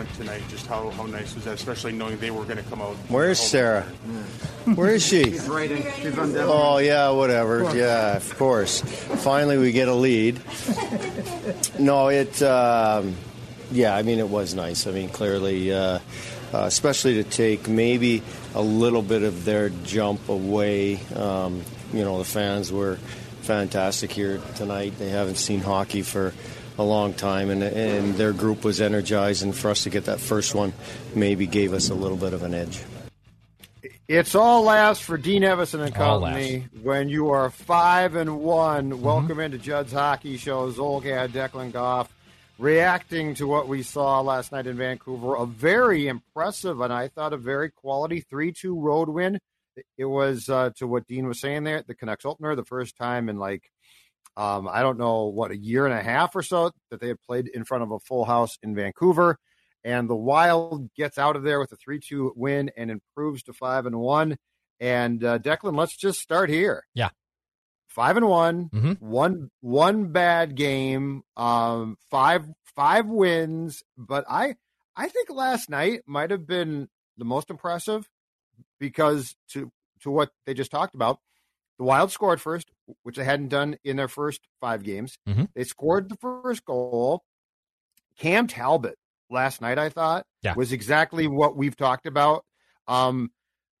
In front tonight, just how, how nice was that, especially knowing they were going to come out. Where's Sarah? Where is she? She's writing. She's on deadline. Oh, yeah, whatever. Yeah, of course. Finally, we get a lead. No, it, um, yeah, I mean, it was nice. I mean, clearly, uh, uh, especially to take maybe a little bit of their jump away. Um, you know, the fans were fantastic here tonight. They haven't seen hockey for a long time, and, and their group was energized, and for us to get that first one maybe gave us a little bit of an edge. It's all laughs for Dean Evason and company. When you are five and one, welcome into Judd's Hockey Show. Zulgad, Declan Goff, reacting to what we saw last night in Vancouver. A very impressive and I thought a very quality three-two road win. It was uh, to what Dean was saying there. The Canucks opener, the first time in like um, I don't know what a year and a half or so that they had played in front of a full house in Vancouver. And the Wild gets out of there with a 3 2 win and improves to 5 and 1. And uh, Declan, let's just start here. Yeah. Five and one, Mhm. one one bad game, um, five five wins. But I I think last night might have been the most impressive because to to what they just talked about, the Wild scored first, which they hadn't done in their first five games. Mhm. They scored the first goal. Cam Talbot last night, I thought, Yeah. was exactly what we've talked about. Um,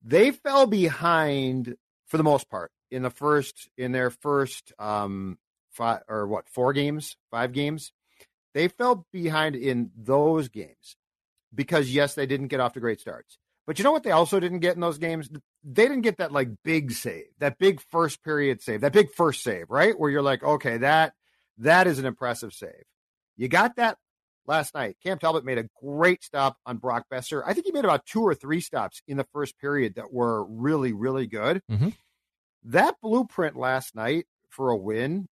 they fell behind for the most part in the first in their first um five or what four games, five games. They fell behind in those games because yes, they didn't get off to great starts. But you know what they also didn't get in those games? They didn't get that like big save, that big first period save, that big first save, right? Where you're like, okay, that that is an impressive save. You got that last night. Cam Talbot made a great stop on Brock Boeser. I think he made about two or three stops in the first period that were really, really good. Mhm. That blueprint last night for a win,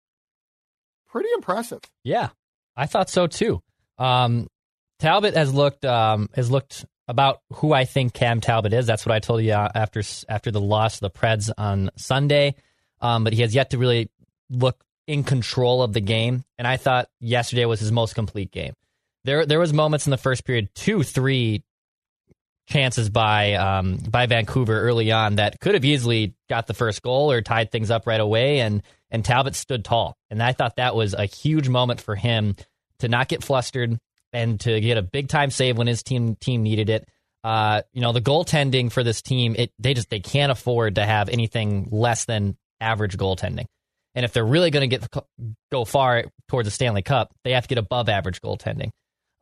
pretty impressive. Yeah, I thought so too. Um, Talbot has looked um, has looked about who I think Cam Talbot is. That's what I told you uh, after after the loss of the Preds on Sunday. Um, but he has yet to really look in control of the game. And I thought yesterday was his most complete game. There there was moments in the first period, two, three chances by um, by Vancouver early on that could have easily got the first goal or tied things up right away. And and Talbot stood tall, and I thought that was a huge moment for him to not get flustered and to get a big time save when his team team needed it. Uh, you know the goaltending for this team, it they just they can't afford to have anything less than average goaltending. And if they're really going to get go far towards the Stanley Cup, they have to get above average goaltending.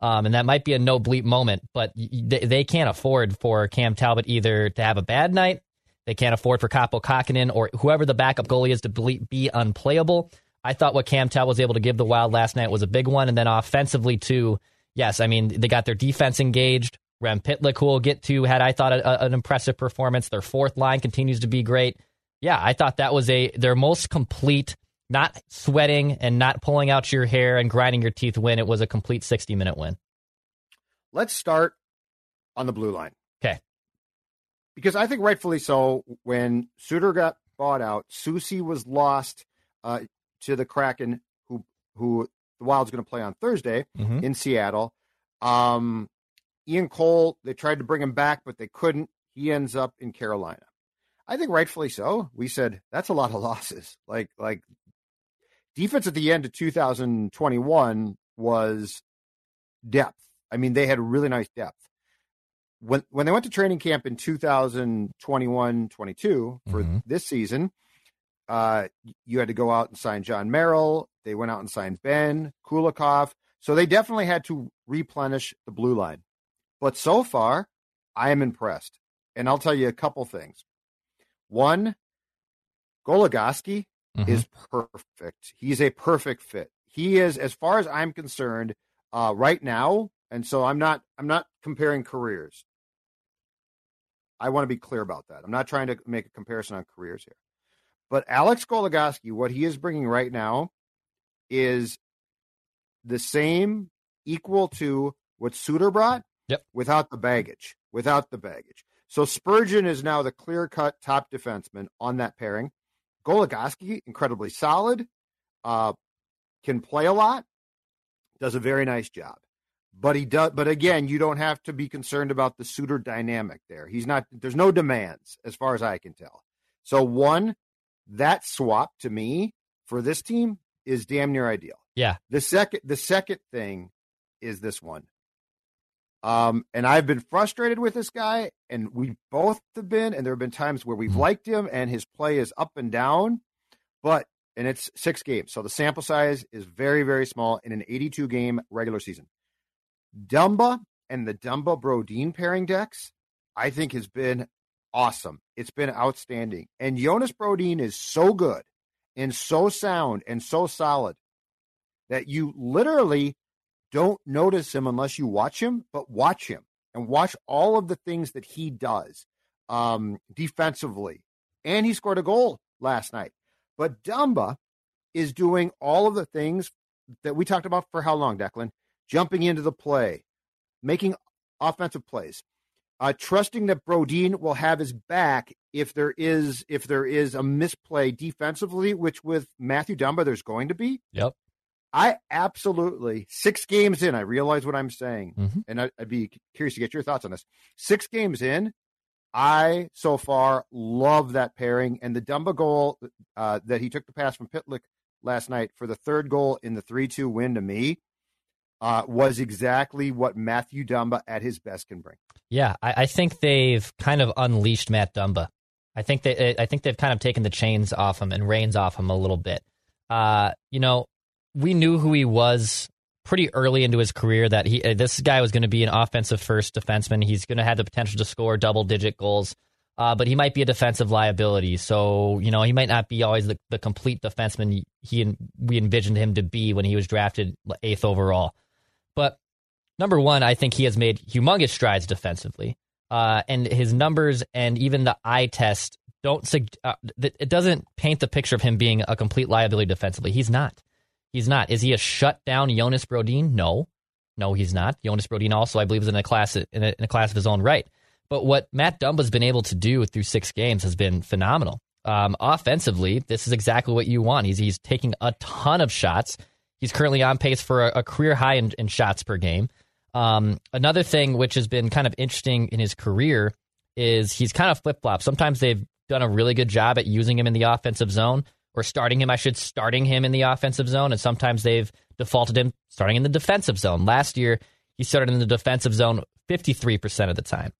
Um, and that might be a no bleep moment, but they, they can't afford for Cam Talbot either to have a bad night. They can't afford for Kaapo Kahkonen or whoever the backup goalie is to be unplayable. I thought what Cam Talbot was able to give the Wild last night was a big one. And then offensively, too, yes, I mean, they got their defense engaged. Rem Pitlick, who we'll get to, had, I thought, a, a- an impressive performance. Their fourth line continues to be great. Yeah, I thought that was a their most complete, not sweating and not pulling out your hair and grinding your teeth win. It was a complete 60 minute win. Let's start on the blue line. Okay. Because I think rightfully so, when Suter got bought out, Soucy was lost uh, to the Kraken, who who the Wild's going to play on Thursday Mhm. in Seattle. Um, Ian Cole, they tried to bring him back, but they couldn't. He ends up in Carolina. I think rightfully so. We said that's a lot of losses. Like like defense at the end of 2021 was depth. I mean, they had really nice depth. When when they went to training camp in 2021 22 for Mhm. this season, uh, you had to go out and sign Jon Merrill. They went out and signed Ben Kulikov. So they definitely had to replenish the blue line. But so far, I am impressed. And I'll tell you a couple things. One, Goligoski Mhm. is perfect. He's a perfect fit. He is, as far as I'm concerned, uh, right now. And so I'm not, I'm not comparing careers. I want to be clear about that. I'm not trying to make a comparison on careers here. But Alex Goligoski, what he is bringing right now is the same, equal to what Suter brought, Yep. without the baggage. Without the baggage. So Spurgeon is now the clear cut top defenseman on that pairing. Goligoski, incredibly solid, uh, can play a lot, does a very nice job. But he does. But again, you don't have to be concerned about the Suter dynamic there. He's not. There's no demands as far as I can tell. So one, that swap to me for this team is damn near ideal. Yeah. The second, the second thing is this one. Um, and I've been frustrated with this guy, and we both have been, and there have been times where we've Mhm. liked him, and his play is up and down. But and it's six games, so the sample size is very, very small in an 82 game regular season. Dumba and the Dumba Brodin pairing Dex, I think has been awesome. It's been outstanding. And Jonas Brodin is so good and so sound and so solid that you literally don't notice him unless you watch him, but watch him and watch all of the things that he does um, defensively. And he scored a goal last night. But Dumba is doing all of the things that we talked about for how long, Declan? Jumping into the play, making offensive plays, uh, trusting that Brodin will have his back if there is if there is a misplay defensively, which with Matthew Dumba there's going to be. Yep. I absolutely six games in. I realize what I'm saying, Mhm. and I, I'd be curious to get your thoughts on this. Six games in, I so far love that pairing and the Dumba goal uh, that he took the pass from Pitlick last night for the third goal in the three-two win to me uh, was exactly what Matthew Dumba at his best can bring. Yeah, I, I think they've kind of unleashed Matt Dumba. I think they, I think they've kind of taken the chains off him and reins off him a little bit. Uh, you know, we knew who he was pretty early into his career that he uh, this guy was going to be an offensive first defenseman. He's going to have the potential to score double digit goals, uh, but he might be a defensive liability. So you know he might not be always the, the complete defenseman he we envisioned him to be when he was drafted eighth overall. But number one, I think he has made humongous strides defensively, uh, and his numbers and even the eye test don't uh, it doesn't paint the picture of him being a complete liability defensively. He's not. He's not. Is he a shutdown Jonas Brodin? No, no, he's not. Jonas Brodin also, I believe, is in a class in a, in a class of his own right. But what Matt Dumba's been able to do through six games has been phenomenal. Um, offensively, this is exactly what you want. He's he's taking a ton of shots. He's currently on pace for a, a career high in, in shots per game. Um, another thing which has been kind of interesting in his career is he's kind of flip flop. Sometimes they've done a really good job at using him in the offensive zone or starting him, I should starting him in the offensive zone, and sometimes they've defaulted him starting in the defensive zone. Last year, he started in the defensive zone 53% of the time,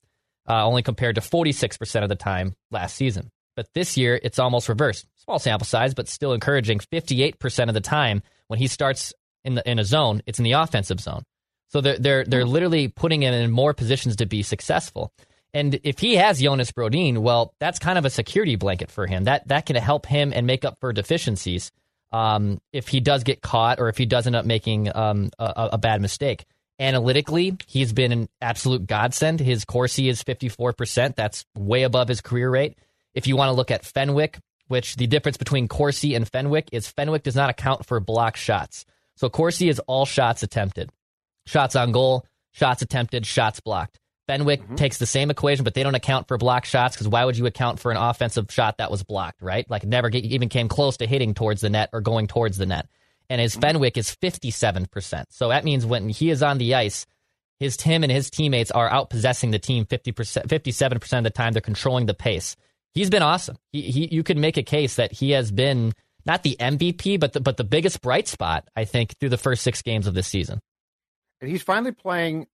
uh, only compared to 46% of the time last season. But this year, it's almost reversed. Small sample size, but still encouraging. 58% of the time when he starts in the in a zone, it's in the offensive zone. So they're they're they're literally putting him in more positions to be successful. And if he has Jonas Brodin, well, that's kind of a security blanket for him. That that can help him and make up for deficiencies um, if he does get caught or if he does end up making um, a, a bad mistake. Analytically, he's been an absolute godsend. His Corsi is 54%. That's way above his career rate. If you want to look at Fenwick, which the difference between Corsi and Fenwick is Fenwick does not account for block shots. So Corsi is all shots attempted, shots on goal, shots attempted, shots blocked. Fenwick mm-hmm. takes the same equation, but they don't account for block shots because why would you account for an offensive shot that was blocked, right? Like never get, even came close to hitting towards the net or going towards the net. And his mm-hmm. Fenwick is 57%. So that means when he is on the ice, his Tim and his teammates are out possessing the team 50%, 57% of the time. They're controlling the pace. He's been awesome. He, he, you could make a case that he has been not the MVP, but the, but the biggest bright spot I think through the first six games of this season. And he's finally playing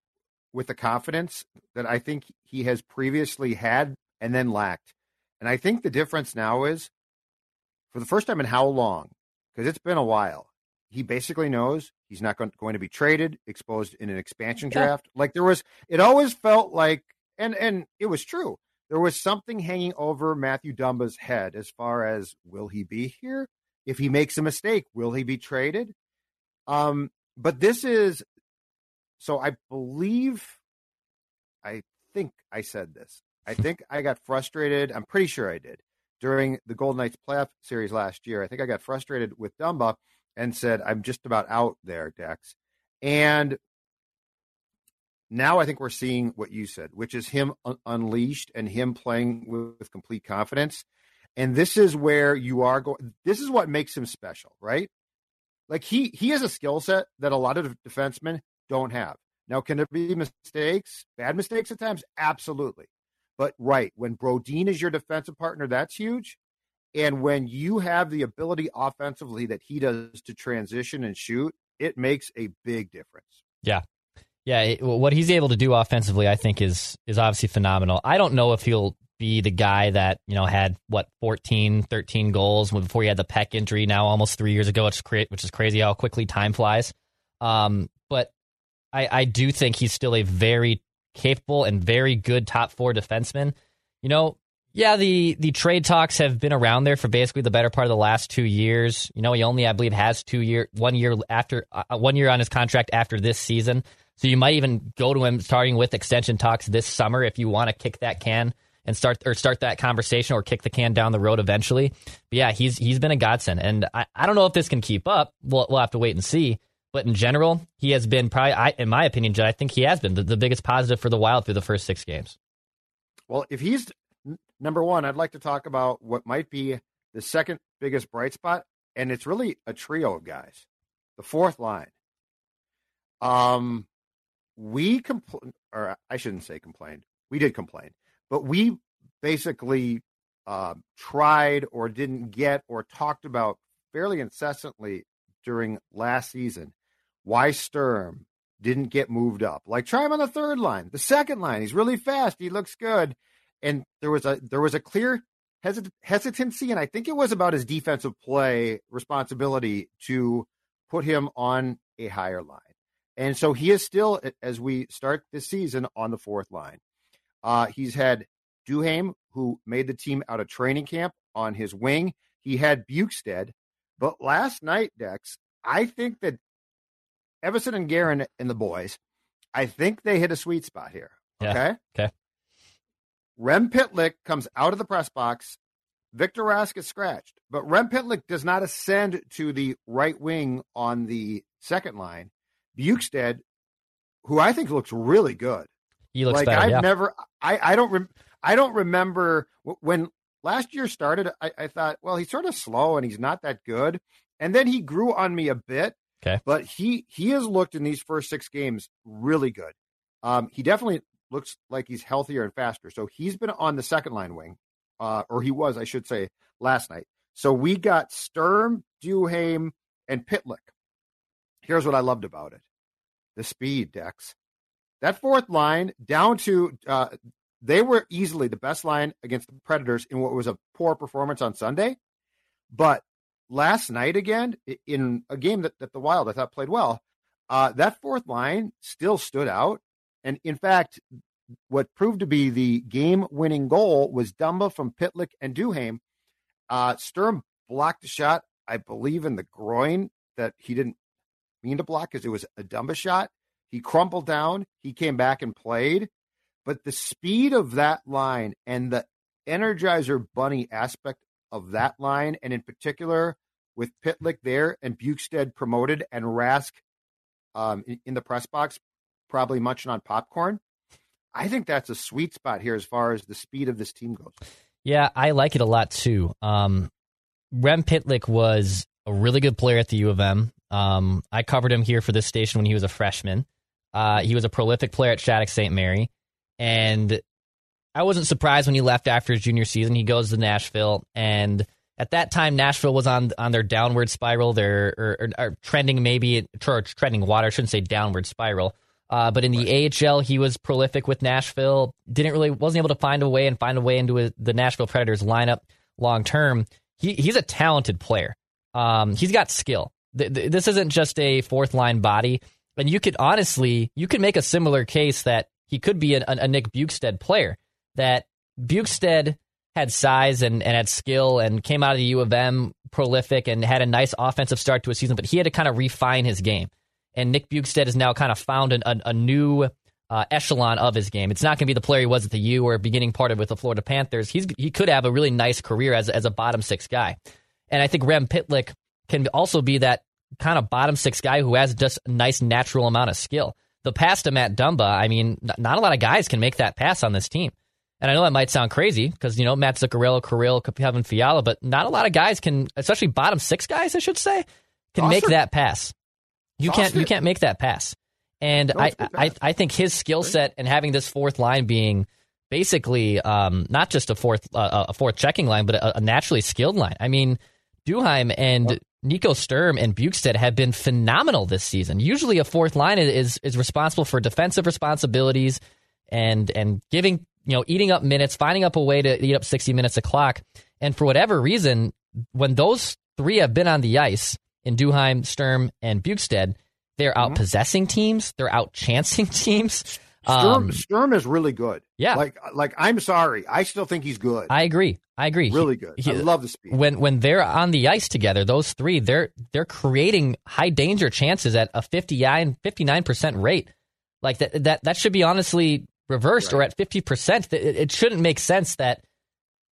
with the confidence that I think he has previously had and then lacked. And I think the difference now is for the first time in how long? Because it's been a while. He basically knows he's not going, to be traded, exposed in an expansion draft. Yeah. Like there was, it always felt like, and and it was true. There was something hanging over Matthew Dumba's head as far as will he be here? If he makes a mistake, will he be traded? Um, but this is so I believe I think I said this. I think I got frustrated. I'm pretty sure I did during the Golden Knights playoff series last year. I think I got frustrated with Dumba and said, I'm just about out there, Dex. And now I think we're seeing what you said, which is him un- unleashed and him playing with, with complete confidence. And this is where you are going. This is what makes him special, right? Like he he has a skill set that a lot of defensemen don't have. Now, can there be mistakes, bad mistakes at times? Absolutely. But right, when Brodin is your defensive partner, that's huge. And when you have the ability offensively that he does to transition and shoot, it makes a big difference. Yeah. Yeah, it, what he's able to do offensively, I think, is is obviously phenomenal. I don't know if he'll be the guy that you know had what 14, 13 goals before he had the pec injury. Now almost three years ago, which is, crazy how quickly time flies. Um, but I, I do think he's still a very capable and very good top four defenseman. You know, yeah, the the trade talks have been around there for basically the better part of the last two years. You know, he only, I believe, has two year, one year after, uh, one year on his contract after this season. So you might even go to him starting with extension talks this summer if you want to kick that can and start or start that conversation or kick the can down the road eventually. But yeah, he's he's been a godsend, and I, I don't know if this can keep up. We'll we'll have to wait and see. But in general, he has been probably, I, in my opinion, I think he has been the, the biggest positive for the Wild through the first six games. Well, if he's number one, I'd like to talk about what might be the second biggest bright spot, and it's really a trio of guys. The fourth line. Um, we compl- or I shouldn't say complained. We did complain, but we basically uh, tried or didn't get or talked about fairly incessantly during last season why Sturm didn't get moved up. Like try him on the third line, the second line. He's really fast. He looks good. And there was a there was a clear hesit- hesitancy, and I think it was about his defensive play responsibility to put him on a higher line. And so he is still, as we start this season, on the fourth line. Uh, he's had Duhaime, who made the team out of training camp on his wing. He had Bjugstad. But last night, Dex, I think that Evason and Guerin and the boys, I think they hit a sweet spot here. Okay. Yeah. Okay. Rem Pitlick comes out of the press box. Victor Rask is scratched, but Rem Pitlick does not ascend to the right wing on the second line. Bjugstad, who I think looks really good. He looks like better, I've yeah. never, I, I don't, rem, I don't remember when last year started. I, I thought, well, he's sort of slow and he's not that good, and then he grew on me a bit. Okay. But he he has looked in these first six games really good. Um, he definitely looks like he's healthier and faster. So he's been on the second line wing, uh, or he was, I should say, last night. So we got Sturm, Duhaime, and Pitlick. Here's what I loved about it: the speed, Dex. That fourth line down to uh, they were easily the best line against the Predators in what was a poor performance on Sunday, but last night again in a game that, that the Wild I thought played well. Uh, that fourth line still stood out, and in fact, what proved to be the game-winning goal was Dumba from Pitlick and Duhaime. Uh, Sturm blocked a shot, I believe, in the groin that he didn't mean to block because it was a Dumba shot. He crumpled down. He came back and played, but the speed of that line and the Energizer Bunny aspect of that line, and in particular with Pitlick there and Bjugstad promoted and Rask um, in, in, the press box, probably munching on popcorn. I think that's a sweet spot here as far as the speed of this team goes. Yeah, I like it a lot too. Um, Rem Pitlick was a really good player at the U of M. Um, I covered him here for this station when he was a freshman. Uh, he was a prolific player at Shattuck St. Mary, and I wasn't surprised when he left after his junior season. He goes to Nashville, and At that time, Nashville was on on their downward spiral. They're or, or, or trending maybe or trending water. I shouldn't say downward spiral. Uh, but in the right. AHL, he was prolific with Nashville. Didn't really wasn't able to find a way and find a way into a, the Nashville Predators lineup long term. He, he's a talented player. Um, he's got skill. Th- th- this isn't just a fourth line body. And you could honestly, you could make a similar case that he could be a, a Nick Bjugstad player. That Bjugstad had size and, and had skill and came out of the U of M prolific and had a nice offensive start to a season, but he had to kind of refine his game. And Nick Bjugstad has now kind of found an, a, a new uh, echelon of his game. It's not going to be the player he was at the U or beginning part of with the Florida Panthers. He's he could have a really nice career as as a bottom six guy, and I think Rem Pitlick can also be that kind of bottom six guy who has just a nice natural amount of skill. The pass to Matt Dumba, I mean, not a lot of guys can make that pass on this team. And I know that might sound crazy because, you know, Matt Zuccarello, Kirill, Kevin Fiala, but not a lot of guys can, especially bottom six guys, I should say, can make that pass. You can't, you can't make that pass. And I, I, I think his skill set and having this fourth line being basically um, not just a fourth, uh, a fourth checking line, but a, a naturally skilled line. I mean, Duhaime and Nico Sturm and Bjugstad have been phenomenal this season. Usually, a fourth line is is responsible for defensive responsibilities and and giving you know eating up minutes, finding up a way to eat up sixty minutes a clock. And for whatever reason, when those three have been on the ice in Duhaime, Sturm, and Bjugstad, they're out mm-hmm. possessing teams. They're out chancing teams. Sturm, um, Sturm is really good. Yeah. Like, like I'm sorry. I still think he's good. I agree. I agree. Really good. He, I love the speed. When when they're on the ice together, those three, they're they're creating high danger chances at a 59 percent rate. Like that that that should be honestly reversed right. or at 50%. It, it shouldn't make sense that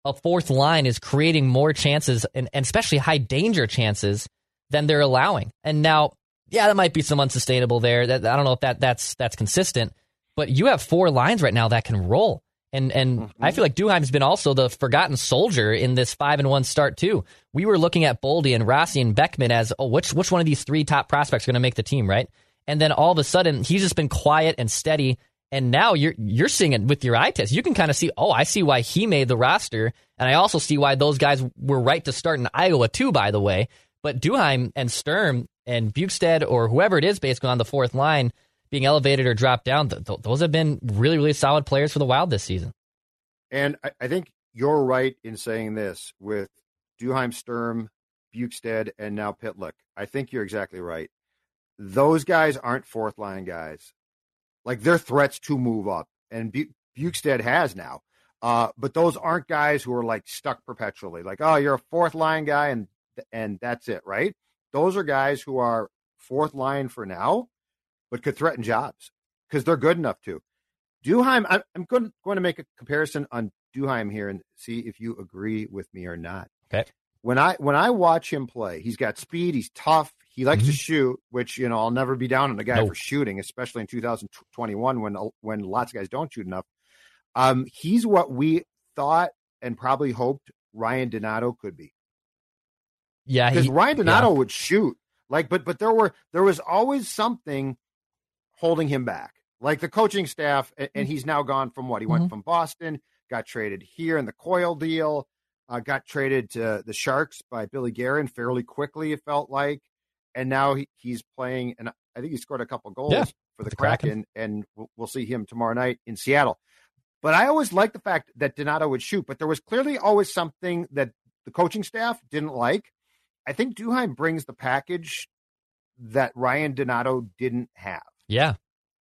a fourth line is creating more chances and, and especially high danger chances than they're allowing. And now, yeah, that might be some unsustainable there. That I don't know if that that's that's consistent. But you have four lines right now that can roll. And and mm-hmm. I feel like Duhaime's been also the forgotten soldier in this five and one start too. We were looking at Boldy and Rossi and Beckman as oh which which one of these three top prospects are going to make the team, right? And then all of a sudden he's just been quiet and steady. And now you're you're seeing it with your eye test. You can kind of see, oh, I see why he made the roster, and I also see why those guys were right to start in Iowa too. By the way, but Duhaime and Sturm and Bjugstad or whoever it is, basically on the fourth line, being elevated or dropped down, th- th- those have been really, really solid players for the Wild this season. And I, I think you're right in saying this with Duhaime, Sturm, Bjugstad, and now Pitlick. I think you're exactly right. Those guys aren't fourth line guys. Like they're threats to move up, and B- Bjugstad has now. Uh, but those aren't guys who are like stuck perpetually. Like, oh, you're a fourth line guy, and and that's it, right? Those are guys who are fourth line for now, but could threaten jobs because they're good enough to. Duhaime, I'm going, going to make a comparison on Duhaime here and see if you agree with me or not. Okay. When I when I watch him play, he's got speed, he's tough, he likes mm-hmm. to shoot, which you know I'll never be down on a guy nope. for shooting, especially in 2021 when when lots of guys don't shoot enough. Um, he's what we thought and probably hoped Ryan Donato could be. Yeah, because Ryan Donato yeah. would shoot like, but but there were there was always something holding him back, like the coaching staff, and, and he's now gone from what he went mm-hmm. from Boston, got traded here in the Coyle deal, uh, got traded to the Sharks by Billy Guerin fairly quickly. It felt like, and now he, he's playing, and I think he scored a couple goals yeah, for the, the Kraken, Kraken, and we'll, we'll see him tomorrow night in Seattle. But I always liked the fact that Donato would shoot, but there was clearly always something that the coaching staff didn't like. I think Duhaime brings the package that Ryan Donato didn't have. Yeah.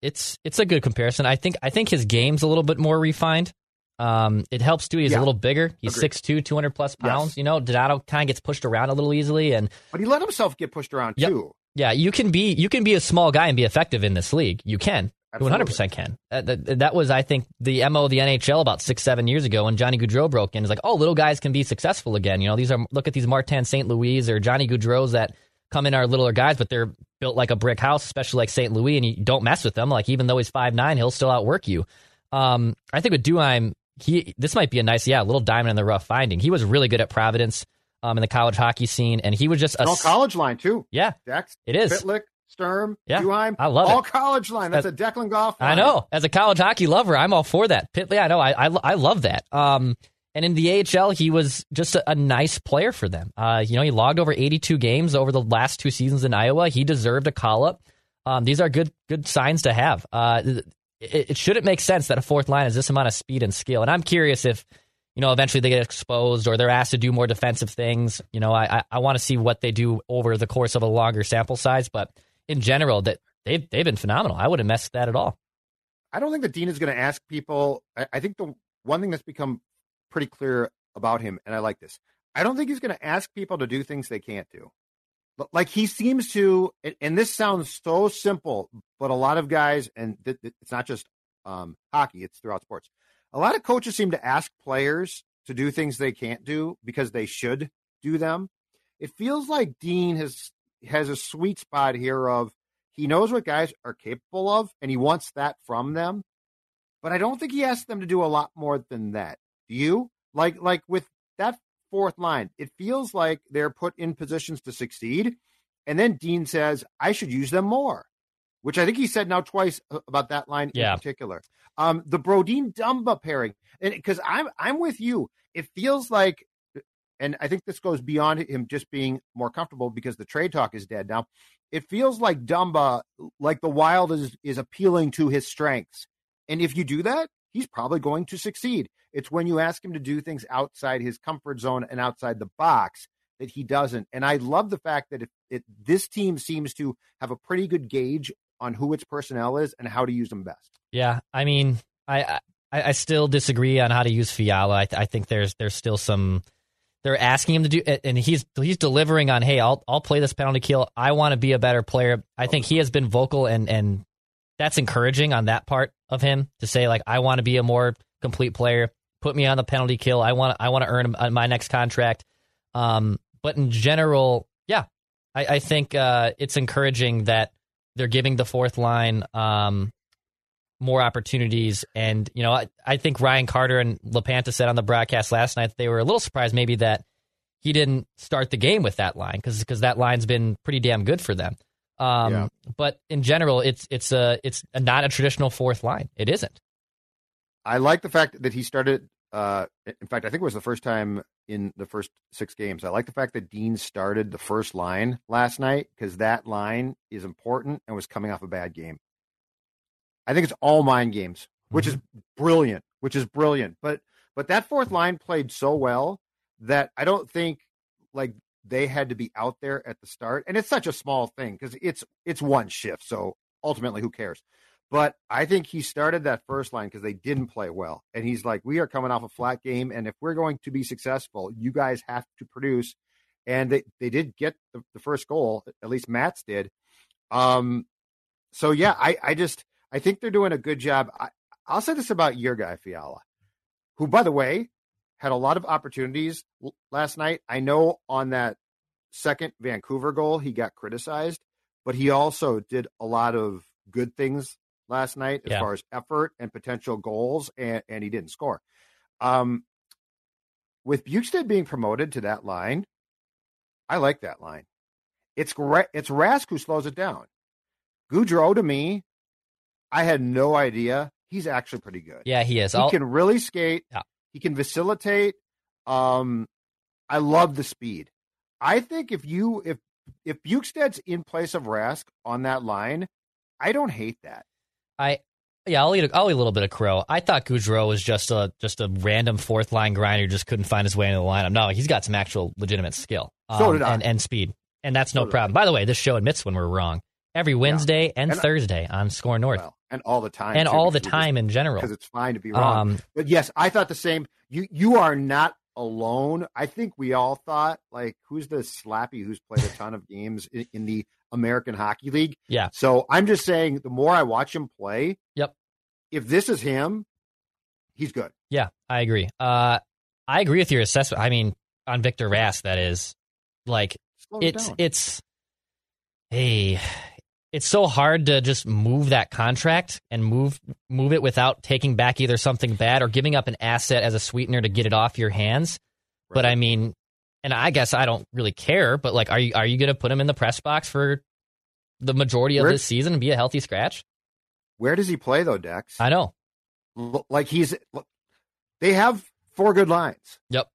It's it's a good comparison. I think I think his game's a little bit more refined. Um, it helps too. He's yeah. a little bigger. He's six two, two hundred plus pounds. Yes. You know, Donato kind of gets pushed around a little easily, and but he let himself get pushed around yep. too. Yeah, you can be you can be a small guy and be effective in this league. You can. One hundred percent can. Uh, that, that, was, I think, the mo of the NHL about six, seven years ago when Johnny Gaudreau broke in. It's like, oh, little guys can be successful again. You know, these are look at these Martin St. Louis or Johnny Gaudreaus that come in are littler guys, but they're built like a brick house, especially like St. Louis, and you don't mess with them. Like even though he's five nine, he'll still outwork you. Um, I think with Duhaime, he this might be a nice, yeah, little diamond in the rough finding. He was really good at Providence. Um, in the college hockey scene, and he was just a all college line too. Yeah, Dex, it is. Pitlick, Sturm, yeah, Duhaime, I love all it. college line. That's As, a Declan Goff. Line. I know. As a college hockey lover, I'm all for that. Pitley, I know. I, I, I love that. Um, And in the AHL, he was just a, a nice player for them. Uh, you know, he logged over 82 games over the last two seasons in Iowa. He deserved a call up. Um, these are good good signs to have. Uh, it, it shouldn't make sense that a fourth line has this amount of speed and skill. And I'm curious if you know eventually they get exposed or they're asked to do more defensive things. You know, I I, I want to see what they do over the course of a longer sample size. But in general, that they've they've been phenomenal. I wouldn't mess with that at all. I don't think that Dean is going to ask people. I, I think the one thing that's become pretty clear about him, and I like this. I don't think he's going to ask people to do things they can't do. Like he seems to, and this sounds so simple, but a lot of guys, and it's not just um, hockey; it's throughout sports. A lot of coaches seem to ask players to do things they can't do because they should do them. It feels like Dean has has a sweet spot here of he knows what guys are capable of, and he wants that from them. But I don't think he asks them to do a lot more than that. Do you? Like like with that fourth line, it feels like they're put in positions to succeed. And then Dean says, I should use them more, which I think he said now twice about that line yeah. in particular. Um, the Brodin Dumba pairing, because I'm I'm with you, it feels like, and I think this goes beyond him just being more comfortable because the trade talk is dead now. It feels like Dumba, like the Wild is is appealing to his strengths, and if you do that, he's probably going to succeed. It's when you ask him to do things outside his comfort zone and outside the box that he doesn't. And I love the fact that it, it, this team seems to have a pretty good gauge on who its personnel is and how to use them best. Yeah, I mean, I I, I still disagree on how to use Fiala. I, I think there's there's still some. They're asking him to do, and he's he's delivering on. Hey, I'll I'll play this penalty kill. I want to be a better player. I think he has been vocal and and that's encouraging on that part of him to say like I want to be a more complete player. Put me on the penalty kill. I want I want to earn my next contract. Um, but in general, yeah, I, I think uh, it's encouraging that they're giving the fourth line um, more opportunities. And you know, I, I think Ryan Carter and LaPanta said on the broadcast last night that they were a little surprised maybe that he didn't start the game with that line because because that line's been pretty damn good for them. Um, yeah. But in general, it's it's a it's a, not a traditional fourth line. It isn't. I like the fact that he started. Uh, in fact, I think it was the first time in the first six games. I like the fact that Dean started the first line last night because that line is important and was coming off a bad game. I think it's all mind games, which mm-hmm. is brilliant. Which is brilliant. But but that fourth line played so well that I don't think like they had to be out there at the start. And it's such a small thing because it's it's one shift. So ultimately, who cares? But I think he started that first line because they didn't play well. And he's like, we are coming off a flat game. And if we're going to be successful, you guys have to produce. And they, they did get the, the first goal, at least Matt's did. Um, so yeah, I, I just I think they're doing a good job. I, I'll say this about your guy, Fiala, who, by the way, had a lot of opportunities last night. I know on that second Vancouver goal, he got criticized, but he also did a lot of good things last night as yeah. far as effort and potential goals, and, and he didn't score. Um, with Bjugstad being promoted to that line, I like that line. It's it's Rask who slows it down. Gaudreau to me, I had no idea he's actually pretty good. Yeah, he is. He I'll... can really skate. Yeah. He can facilitate. Um, I love the speed. I think if you if if Bjugstad's in place of Rask on that line, I don't hate that. I yeah, I'll eat a, I'll eat a little bit of crow. I thought Gaudreau was just a just a random fourth line grinder who just couldn't find his way into the lineup. No, he's got some actual legitimate skill. Um, so I. And, and speed. And that's no so problem. By the way, this show admits when we're wrong. Every Wednesday yeah. and, and, Thursday on SKOR North. Well, and all the time. And too, all the time in general. Because it's fine to be wrong. Um, but yes, I thought the same. You you are not alone. I think we all thought like, who's the slappy who's played a ton of games in, in, the American Hockey League? Yeah. So I'm just saying, the more I watch him play, yep. If this is him, he's good. Yeah, I agree. Uh, I agree with your assessment. I mean, on Victor Rask, that is like Slow it's it it's hey it's so hard to just move that contract and move move it without taking back either something bad or giving up an asset as a sweetener to get it off your hands. Right. But I mean, and I guess I don't really care. But like, are you are you going to put him in the press box for the majority of where, this season and be a healthy scratch? Where does he play though, Dex? I know. Like he's they have four good lines. Yep.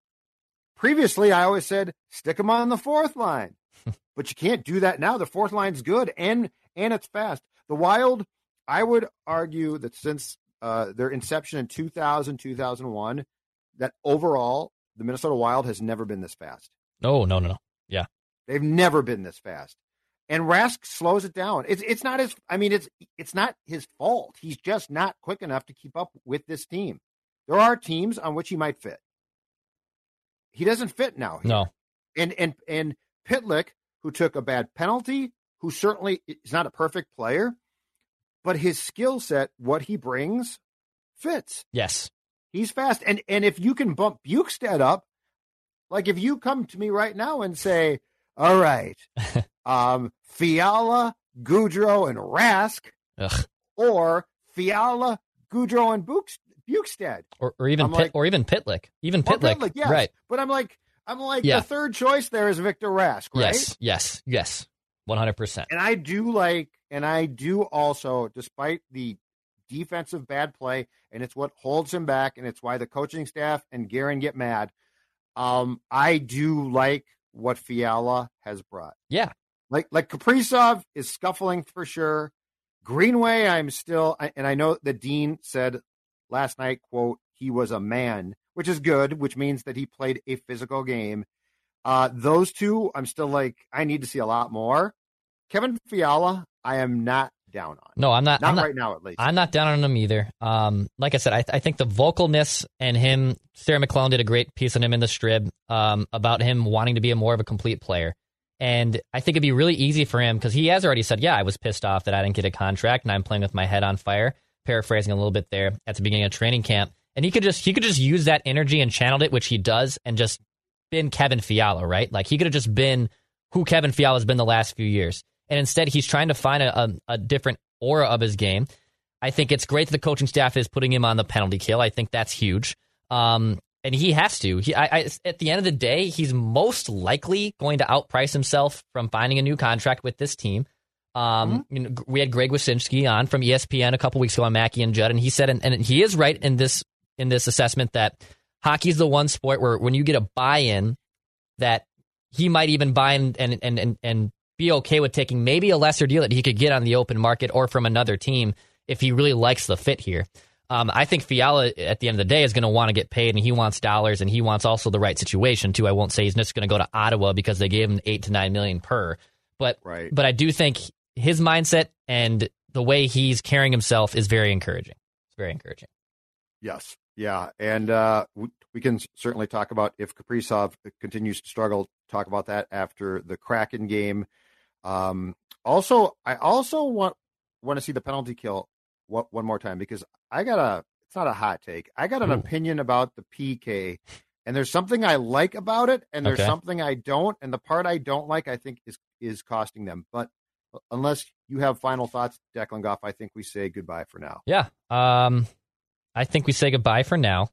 Previously, I always said stick him on the fourth line, but you can't do that now. The fourth line's good and and it's fast. The Wild, I would argue that since uh, their inception in 2000, 2001, that overall the Minnesota Wild has never been this fast. No, no, no, no. Yeah, they've never been this fast. And Rask slows it down. It's it's not his. I mean, it's it's not his fault. He's just not quick enough to keep up with this team. There are teams on which he might fit. He doesn't fit now. Here. No. And and and Pitlick, who took a bad penalty, who certainly is not a perfect player, but his skill set, what he brings, fits. Yes. He's fast. And and if you can bump Bjugstad up, like if you come to me right now and say, All right, um, Fiala, Gaudreau, and Rask, Ugh. or Fiala, Gaudreau, and Bjugstad. Or, or even Pit, like, or even Pitlick. Even Pitlick. Pitlick yes. Right. But I'm like, I'm like, yeah. the third choice there is Victor Rask, right? Yes, yes, yes. 100%. And I do like, and I do also, despite the defensive bad play, and it's what holds him back, and it's why the coaching staff and Guerin get mad. Um, I do like what Fiala has brought. Yeah. Like like Kaprizov is scuffling for sure. Greenway, I'm still, and I know that Dean said last night, quote, he was a man, which is good, which means that he played a physical game. Uh, those two, I'm still like, I need to see a lot more. Kevin Fiala, I am not down on. No, I'm not. Not, I'm not right now, at least. I'm not down on him either. Um, like I said, I, I think the vocalness and him, Sarah McLellan did a great piece on him in the strip um, about him wanting to be a more of a complete player. And I think it'd be really easy for him because he has already said, "Yeah, I was pissed off that I didn't get a contract, and I'm playing with my head on fire." Paraphrasing a little bit there at the beginning of training camp, and he could just he could just use that energy and channeled it, which he does, and just been Kevin Fiala, right? Like he could have just been who Kevin Fiala has been the last few years. And instead, he's trying to find a, a, a different aura of his game. I think it's great that the coaching staff is putting him on the penalty kill. I think that's huge. Um, and he has to. He, I, I, at the end of the day, he's most likely going to outprice himself from finding a new contract with this team. Um, mm-hmm. you know, we had Greg Wyshynski on from ESPN a couple weeks ago on Mackey and Judd, and he said, and, and he is right in this in this assessment that hockey is the one sport where when you get a buy-in, that he might even buy in and and and, and be okay with taking maybe a lesser deal that he could get on the open market or from another team if he really likes the fit here. Um, I think Fiala at the end of the day is going to want to get paid, and he wants dollars, and he wants also the right situation too. I won't say he's just going to go to Ottawa because they gave him eight to nine million per, but right. but I do think his mindset and the way he's carrying himself is very encouraging. It's very encouraging. Yes, yeah, and uh, we, we, can certainly talk about if Kaprizov continues to struggle. Talk about that after the Kraken game. Um, also, I also want want to see the penalty kill one, one more time because I got a. It's not a hot take. I got an Ooh. opinion about the PK, and there's something I like about it, and there's okay. something I don't. And the part I don't like, I think, is is costing them. But unless you have final thoughts, Declan Goff, I think we say goodbye for now. Yeah. Um, I think we say goodbye for now.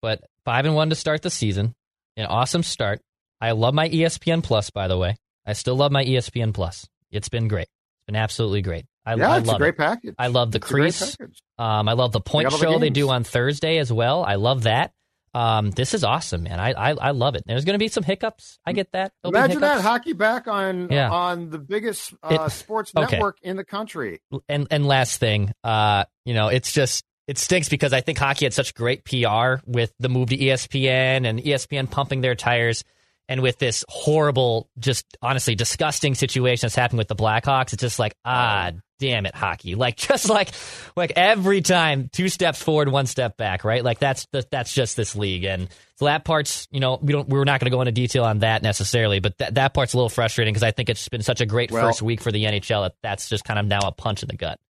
But five and one to start the season, an awesome start. I love my ESPN Plus, by the way. I still love my ESPN Plus. It's been great. It's been absolutely great. I, yeah, I it's love a great it. package. I love the it's crease. Um, I love the point show the they do on Thursday as well. I love that. Um, this is awesome, man. I I, I love it. There's going to be some hiccups. I get that. There'll Imagine that hockey back on yeah. on the biggest uh, it, sports okay. network in the country. And and last thing, uh, you know, it's just it stinks because I think hockey had such great PR with the move to ESPN and ESPN pumping their tires and with this horrible, just honestly disgusting situation that's happening with the Blackhawks, it's just like, ah, damn it, hockey. Like just like like every time, two steps forward, one step back, right? Like that's the, that's just this league. And so that part's, you know, we don't we're not going to go into detail on that necessarily, but that that part's a little frustrating because I think it's been such a great well, first week for the NHL that that's just kind of now a punch in the gut.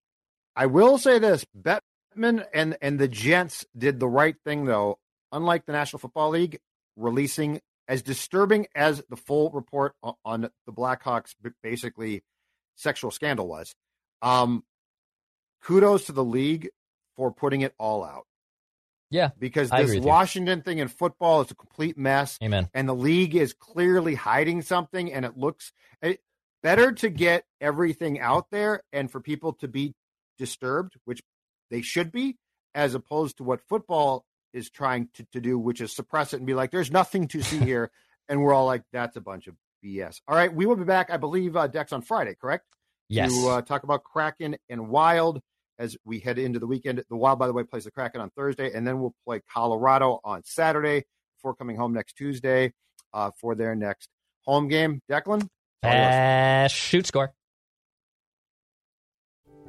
I will say this, Bettman and and the Gents did the right thing though. Unlike the National Football League, releasing as disturbing as the full report on the Blackhawks basically sexual scandal was, um, kudos to the league for putting it all out. Yeah, because this Washington thing in football is a complete mess. Amen. And the league is clearly hiding something, and it looks it, better to get everything out there and for people to be disturbed, which they should be, as opposed to what football is trying to, to do, which is suppress it and be like, there's nothing to see here. and we're all like, that's a bunch of BS. All right. We will be back, I believe, uh, Dex on Friday, correct? Yes. To uh, talk about Kraken and Wild as we head into the weekend. The Wild, by the way, plays the Kraken on Thursday, and then we'll play Colorado on Saturday before coming home next Tuesday uh, for their next home game. Declan? Uh, shoot score.